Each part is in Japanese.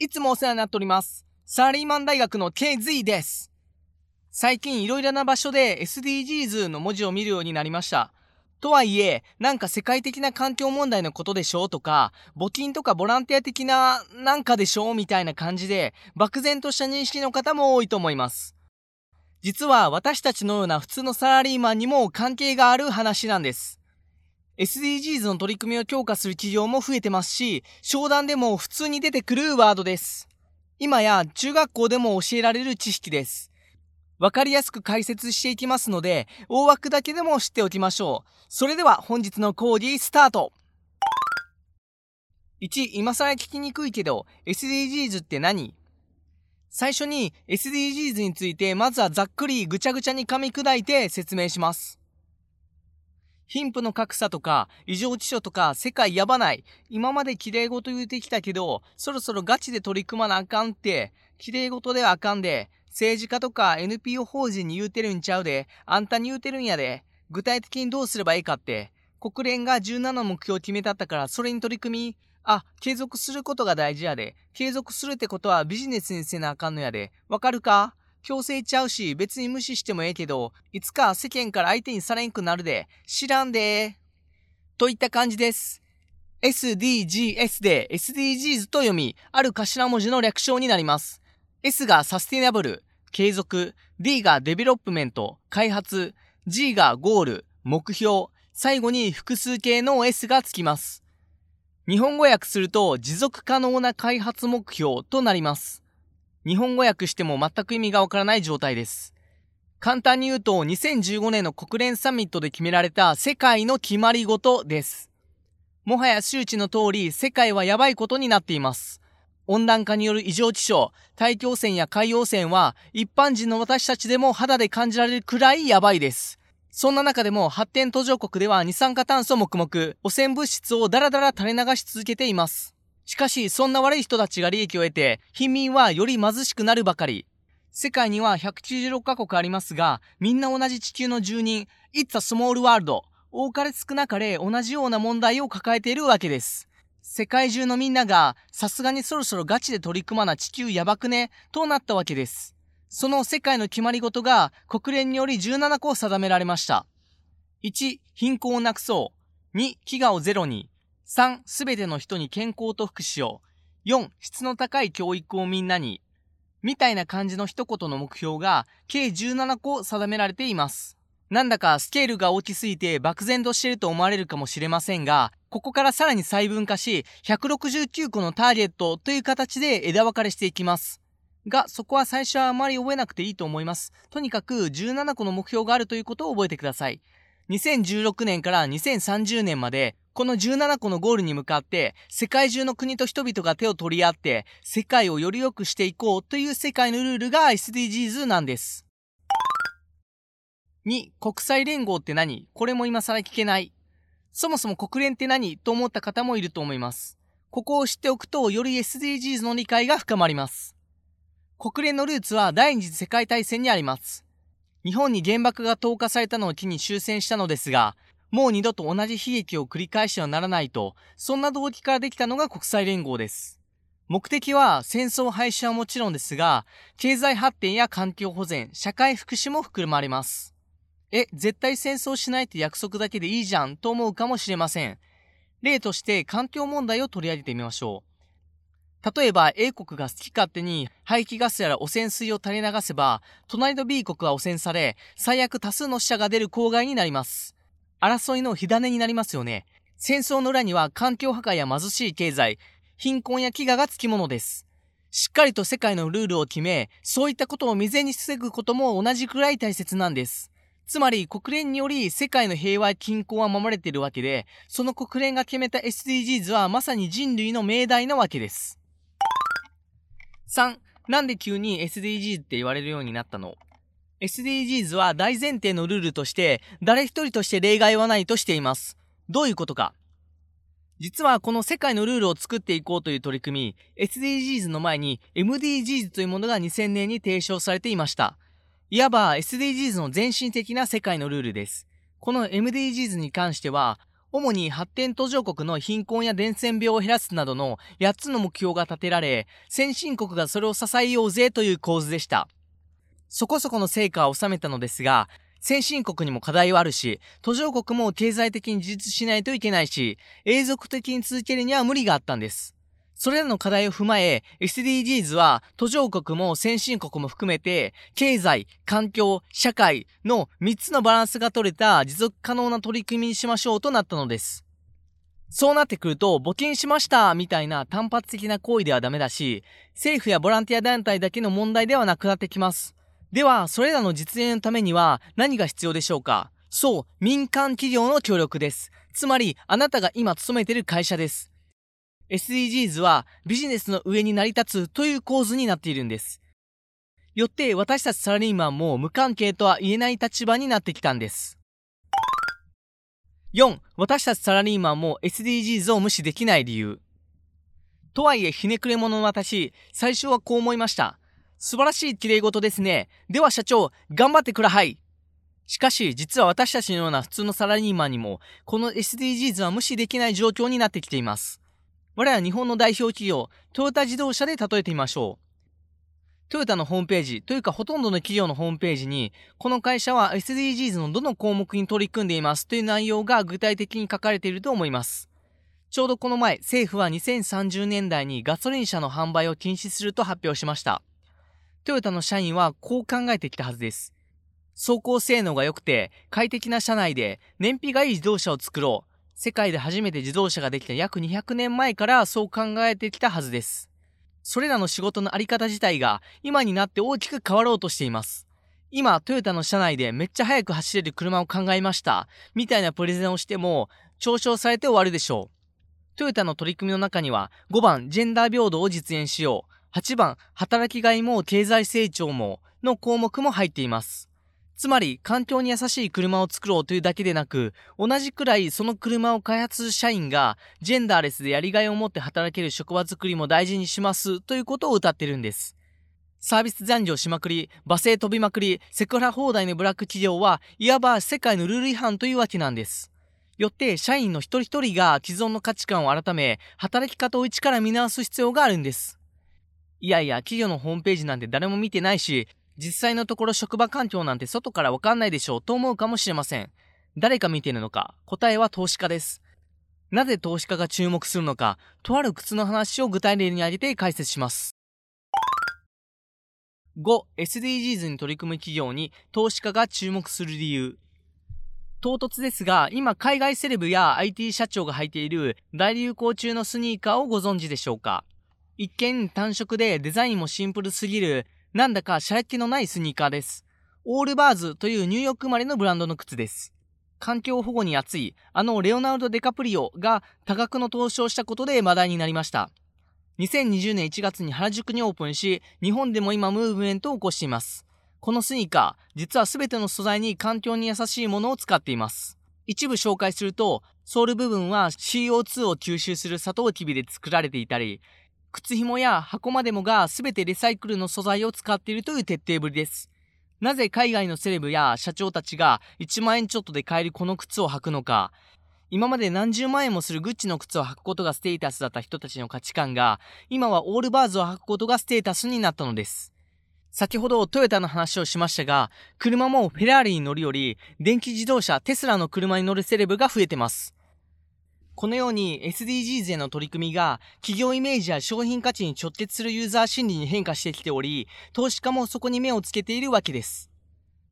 いつもお世話になっております。サラリーマン大学の KZ です。最近いろいろな場所で SDGs の文字を見るようになりました。とはいえ、なんか世界的な環境問題のことでしょうとか、募金とかボランティア的ななんかでしょうみたいな感じで、漠然とした認識の方も多いと思います。実は私たちのような普通のサラリーマンにも関係がある話なんです。SDGs の取り組みを強化する企業も増えてますし、商談でも普通に出てくるワードです。今や中学校でも教えられる知識です。わかりやすく解説していきますので、大枠だけでも知っておきましょう。それでは本日の講義スタート !1、今更聞きにくいけど、SDGs って何？最初に SDGs についてまずはざっくりぐちゃぐちゃに噛み砕いて説明します。貧富の格差とか異常気象とか世界やばない今まで綺麗事言うてきたけどそろそろガチで取り組まなあかんって綺麗事ではあかんで政治家とか NPO 法人に言うてるんちゃうであんたに言うてるんやで具体的にどうすればいいかって国連が17の目標を決めたったからそれに取り組みあ、継続することが大事やで。継続するってことはビジネスにせなあかんのやで。わかるか？強制ちゃうし、別に無視してもええけど、いつか世間から相手にされんくなるで、知らんでといった感じです。SDGs で SDGs と読み、ある頭文字の略称になります。S が Sustainable、継続、D が Development、開発、G が Goal、目標、最後に複数形の S がつきます。日本語訳すると持続可能な開発目標となります。日本語訳しても全く意味がわからない状態です。簡単に言うと2015年の国連サミットで決められた世界の決まり事です。もはや周知の通り世界はやばいことになっています。温暖化による異常気象、大気汚染や海洋汚染は一般人の私たちでも肌で感じられるくらいやばいです。そんな中でも発展途上国では二酸化炭素黙々、汚染物質をダラダラ垂れ流し続けています。しかし、そんな悪い人たちが利益を得て、貧民はより貧しくなるばかり。世界には196カ国ありますが、みんな同じ地球の住人、It's a small world。多かれ少なかれ同じような問題を抱えているわけです。世界中のみんなが、さすがにそろそろガチで取り組まな地球やばくね、となったわけです。その世界の決まり事が国連により17個定められました。1、貧困をなくそう。2、飢餓をゼロに。3、すべての人に健康と福祉を。4、質の高い教育をみんなに。みたいな感じの一言の目標が計17個定められています。なんだかスケールが大きすぎて漠然としていると思われるかもしれませんが、ここからさらに細分化し、169個のターゲットという形で枝分かれしていきます。が、そこは最初はあまり覚えなくていいと思います。とにかく17個の目標があるということを覚えてください。2016年から2030年までこの17個のゴールに向かって、世界中の国と人々が手を取り合って、世界をより良くしていこうという世界のルールが SDGs なんです。2、国際連合って何？これも今更聞けない。そもそも国連って何と思った方もいると思います。ここを知っておくと、より SDGs の理解が深まります。国連のルーツは第二次世界大戦にあります。日本に原爆が投下されたのを機に終戦したのですが、もう二度と同じ悲劇を繰り返してはならないと、そんな動機からできたのが国際連合です。目的は戦争廃止はもちろんですが、経済発展や環境保全、社会福祉も含まれます。え、絶対戦争しないって約束だけでいいじゃんと思うかもしれません。例として環境問題を取り上げてみましょう。例えば A 国が好き勝手に排気ガスやら汚染水を垂れ流せば、隣の B 国は汚染され、最悪多数の死者が出る公害になります。争いの火種になりますよね。戦争の裏には環境破壊や貧しい経済、貧困や飢餓がつきものです。しっかりと世界のルールを決め、そういったことを未然に防ぐことも同じくらい大切なんです。つまり国連により世界の平和や均衡は守れているわけで、その国連が決めた SDGs はまさに人類の命題なわけです。3. なんで急に SDGs って言われるようになったの？SDGs は大前提のルールとして誰一人として例外はないとしています。どういうことか？実はこの世界のルールを作っていこうという取り組み、SDGs の前に MDGs というものが2000年に提唱されていました。いわば SDGs の前進的な世界のルールです。この MDGs に関しては、主に発展途上国の貧困や伝染病を減らすなどの8つの目標が立てられ、先進国がそれを支えようぜという構図でした。そこそこの成果は収めたのですが、先進国にも課題はあるし、途上国も経済的に自立しないといけないし、永続的に続けるには無理があったんです。それらの課題を踏まえ、SDGs は途上国も先進国も含めて、経済、環境、社会の3つのバランスが取れた持続可能な取り組みにしましょうとなったのです。そうなってくると、募金しましたみたいな単発的な行為ではダメだし、政府やボランティア団体だけの問題ではなくなってきます。では、それらの実現のためには何が必要でしょうか？そう、民間企業の協力です。つまり、あなたが今勤めている会社です。SDGs はビジネスの上に成り立つという構図になっているんです。よって私たちサラリーマンも無関係とは言えない立場になってきたんです。4. 私たちサラリーマンも SDGs を無視できない理由。とはいえひねくれ者の私、最初はこう思いました。素晴らしい綺麗事ですね。では社長、頑張ってください。しかし、実は私たちのような普通のサラリーマンにも、この SDGs は無視できない状況になってきています。我ら日本の代表企業、トヨタ自動車で例えてみましょう。トヨタのホームページ、というかほとんどの企業のホームページに、この会社は SDGs のどの項目に取り組んでいますという内容が具体的に書かれていると思います。ちょうどこの前、政府は2030年代にガソリン車の販売を禁止すると発表しました。トヨタの社員はこう考えてきたはずです。走行性能が良くて快適な車内で燃費がいい自動車を作ろう。世界で初めて自動車ができた約200年前からそう考えてきたはずです。それらの仕事のあり方自体が今になって大きく変わろうとしています。今、トヨタの車内でめっちゃ速く走れる車を考えました。みたいなプレゼンをしても、嘲笑されて終わるでしょう。トヨタの取り組みの中には、5番、ジェンダー平等を実現しよう。8番、働きがいも経済成長もの項目も入っています。つまり環境に優しい車を作ろうというだけでなく同じくらいその車を開発する社員がジェンダーレスでやりがいを持って働ける職場づくりも大事にしますということを謳ってるんです。サービス残業しまくり罵声飛びまくりセクハラ放題のブラック企業はいわば世界のルール違反というわけなんです。よって社員の一人一人が既存の価値観を改め働き方を一から見直す必要があるんです。いやいや企業のホームページなんて誰も見てないし実際のところ職場環境なんて外からわかんないでしょうと思うかもしれません。誰が見てるのか、答えは投資家です。なぜ投資家が注目するのか、とある靴の話を具体例に挙げて解説します。5、SDGs に取り組む企業に投資家が注目する理由。唐突ですが、今海外セレブや IT 社長が履いている大流行中のスニーカーをご存知でしょうか一見単色でデザインもシンプルすぎるなんだかシャレ気のないスニーカーです。オールバーズというニューヨーク生まれのブランドの靴です。環境保護に熱い、あのレオナルド・デカプリオが多額の投資をしたことで話題になりました。2020年1月に原宿にオープンし、日本でも今ムーブメントを起こしています。このスニーカー、実は全ての素材に環境に優しいものを使っています。一部紹介すると、ソール部分は CO2 を吸収するサトウキビで作られていたり、靴紐や箱までもが全てリサイクルの素材を使っているという徹底ぶりです。なぜ海外のセレブや社長たちが1万円ちょっとで買えるこの靴を履くのか、今まで何十万円もするグッチの靴を履くことがステータスだった人たちの価値観が、今はオールバーズを履くことがステータスになったのです。先ほどトヨタの話をしましたが、車もフェラーリに乗るより、電気自動車テスラの車に乗るセレブが増えてます。このように SDGs への取り組みが企業イメージや商品価値に直結するユーザー心理に変化してきており、投資家もそこに目をつけているわけです。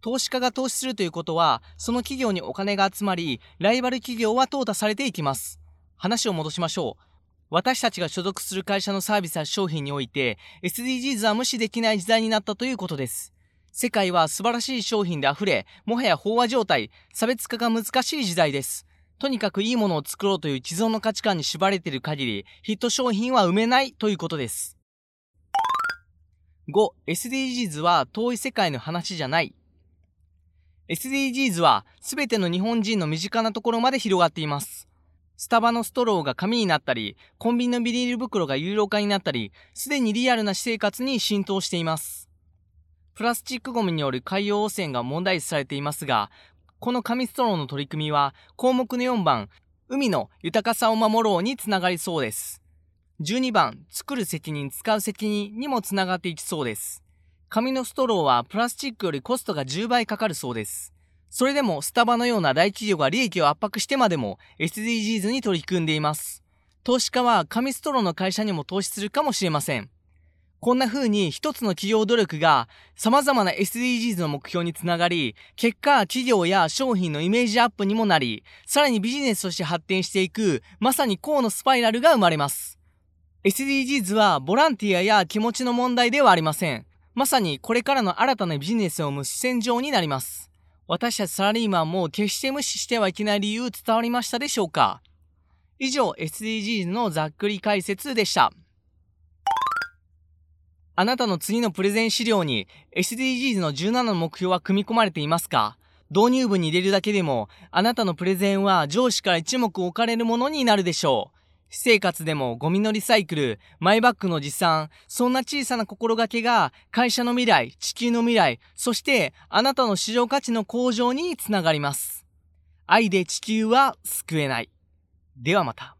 投資家が投資するということは、その企業にお金が集まり、ライバル企業は淘汰されていきます。話を戻しましょう。私たちが所属する会社のサービスや商品において、SDGs は無視できない時代になったということです。世界は素晴らしい商品で溢れ、もはや飽和状態、差別化が難しい時代です。とにかくいいものを作ろうという既存の価値観に縛れている限り、ヒット商品は生めないということです。5、SDGs は遠い世界の話じゃない。SDGs は全ての日本人の身近なところまで広がっています。スタバのストローが紙になったり、コンビニのビニール袋が有料化になったり、すでにリアルな私生活に浸透しています。プラスチックゴミによる海洋汚染が問題視されていますが、この紙ストローの取り組みは項目の4番海の豊かさを守ろうにつながりそうです。12番、作る責任、使う責任にもつながっていきそうです。紙のストローはプラスチックよりコストが10倍かかるそうです。それでもスタバのような大企業が利益を圧迫してまでも SDGs に取り組んでいます。投資家は紙ストローの会社にも投資するかもしれません。こんな風に一つの企業努力が様々な SDGs の目標につながり、結果企業や商品のイメージアップにもなり、さらにビジネスとして発展していく、まさにこうのスパイラルが生まれます。SDGs はボランティアや気持ちの問題ではありません。まさにこれからの新たなビジネスを生む主戦場になります。私たちサラリーマンも決して無視してはいけない理由伝わりましたでしょうか以上 SDGs のざっくり解説でした。あなたの次のプレゼン資料に SDGs の17の目標は組み込まれていますか？導入文に入れるだけでもあなたのプレゼンは上司から一目置かれるものになるでしょう。私生活でもゴミのリサイクル、マイバッグの持参、そんな小さな心がけが会社の未来、地球の未来、そしてあなたの市場価値の向上につながります。愛で地球は救えない。ではまた。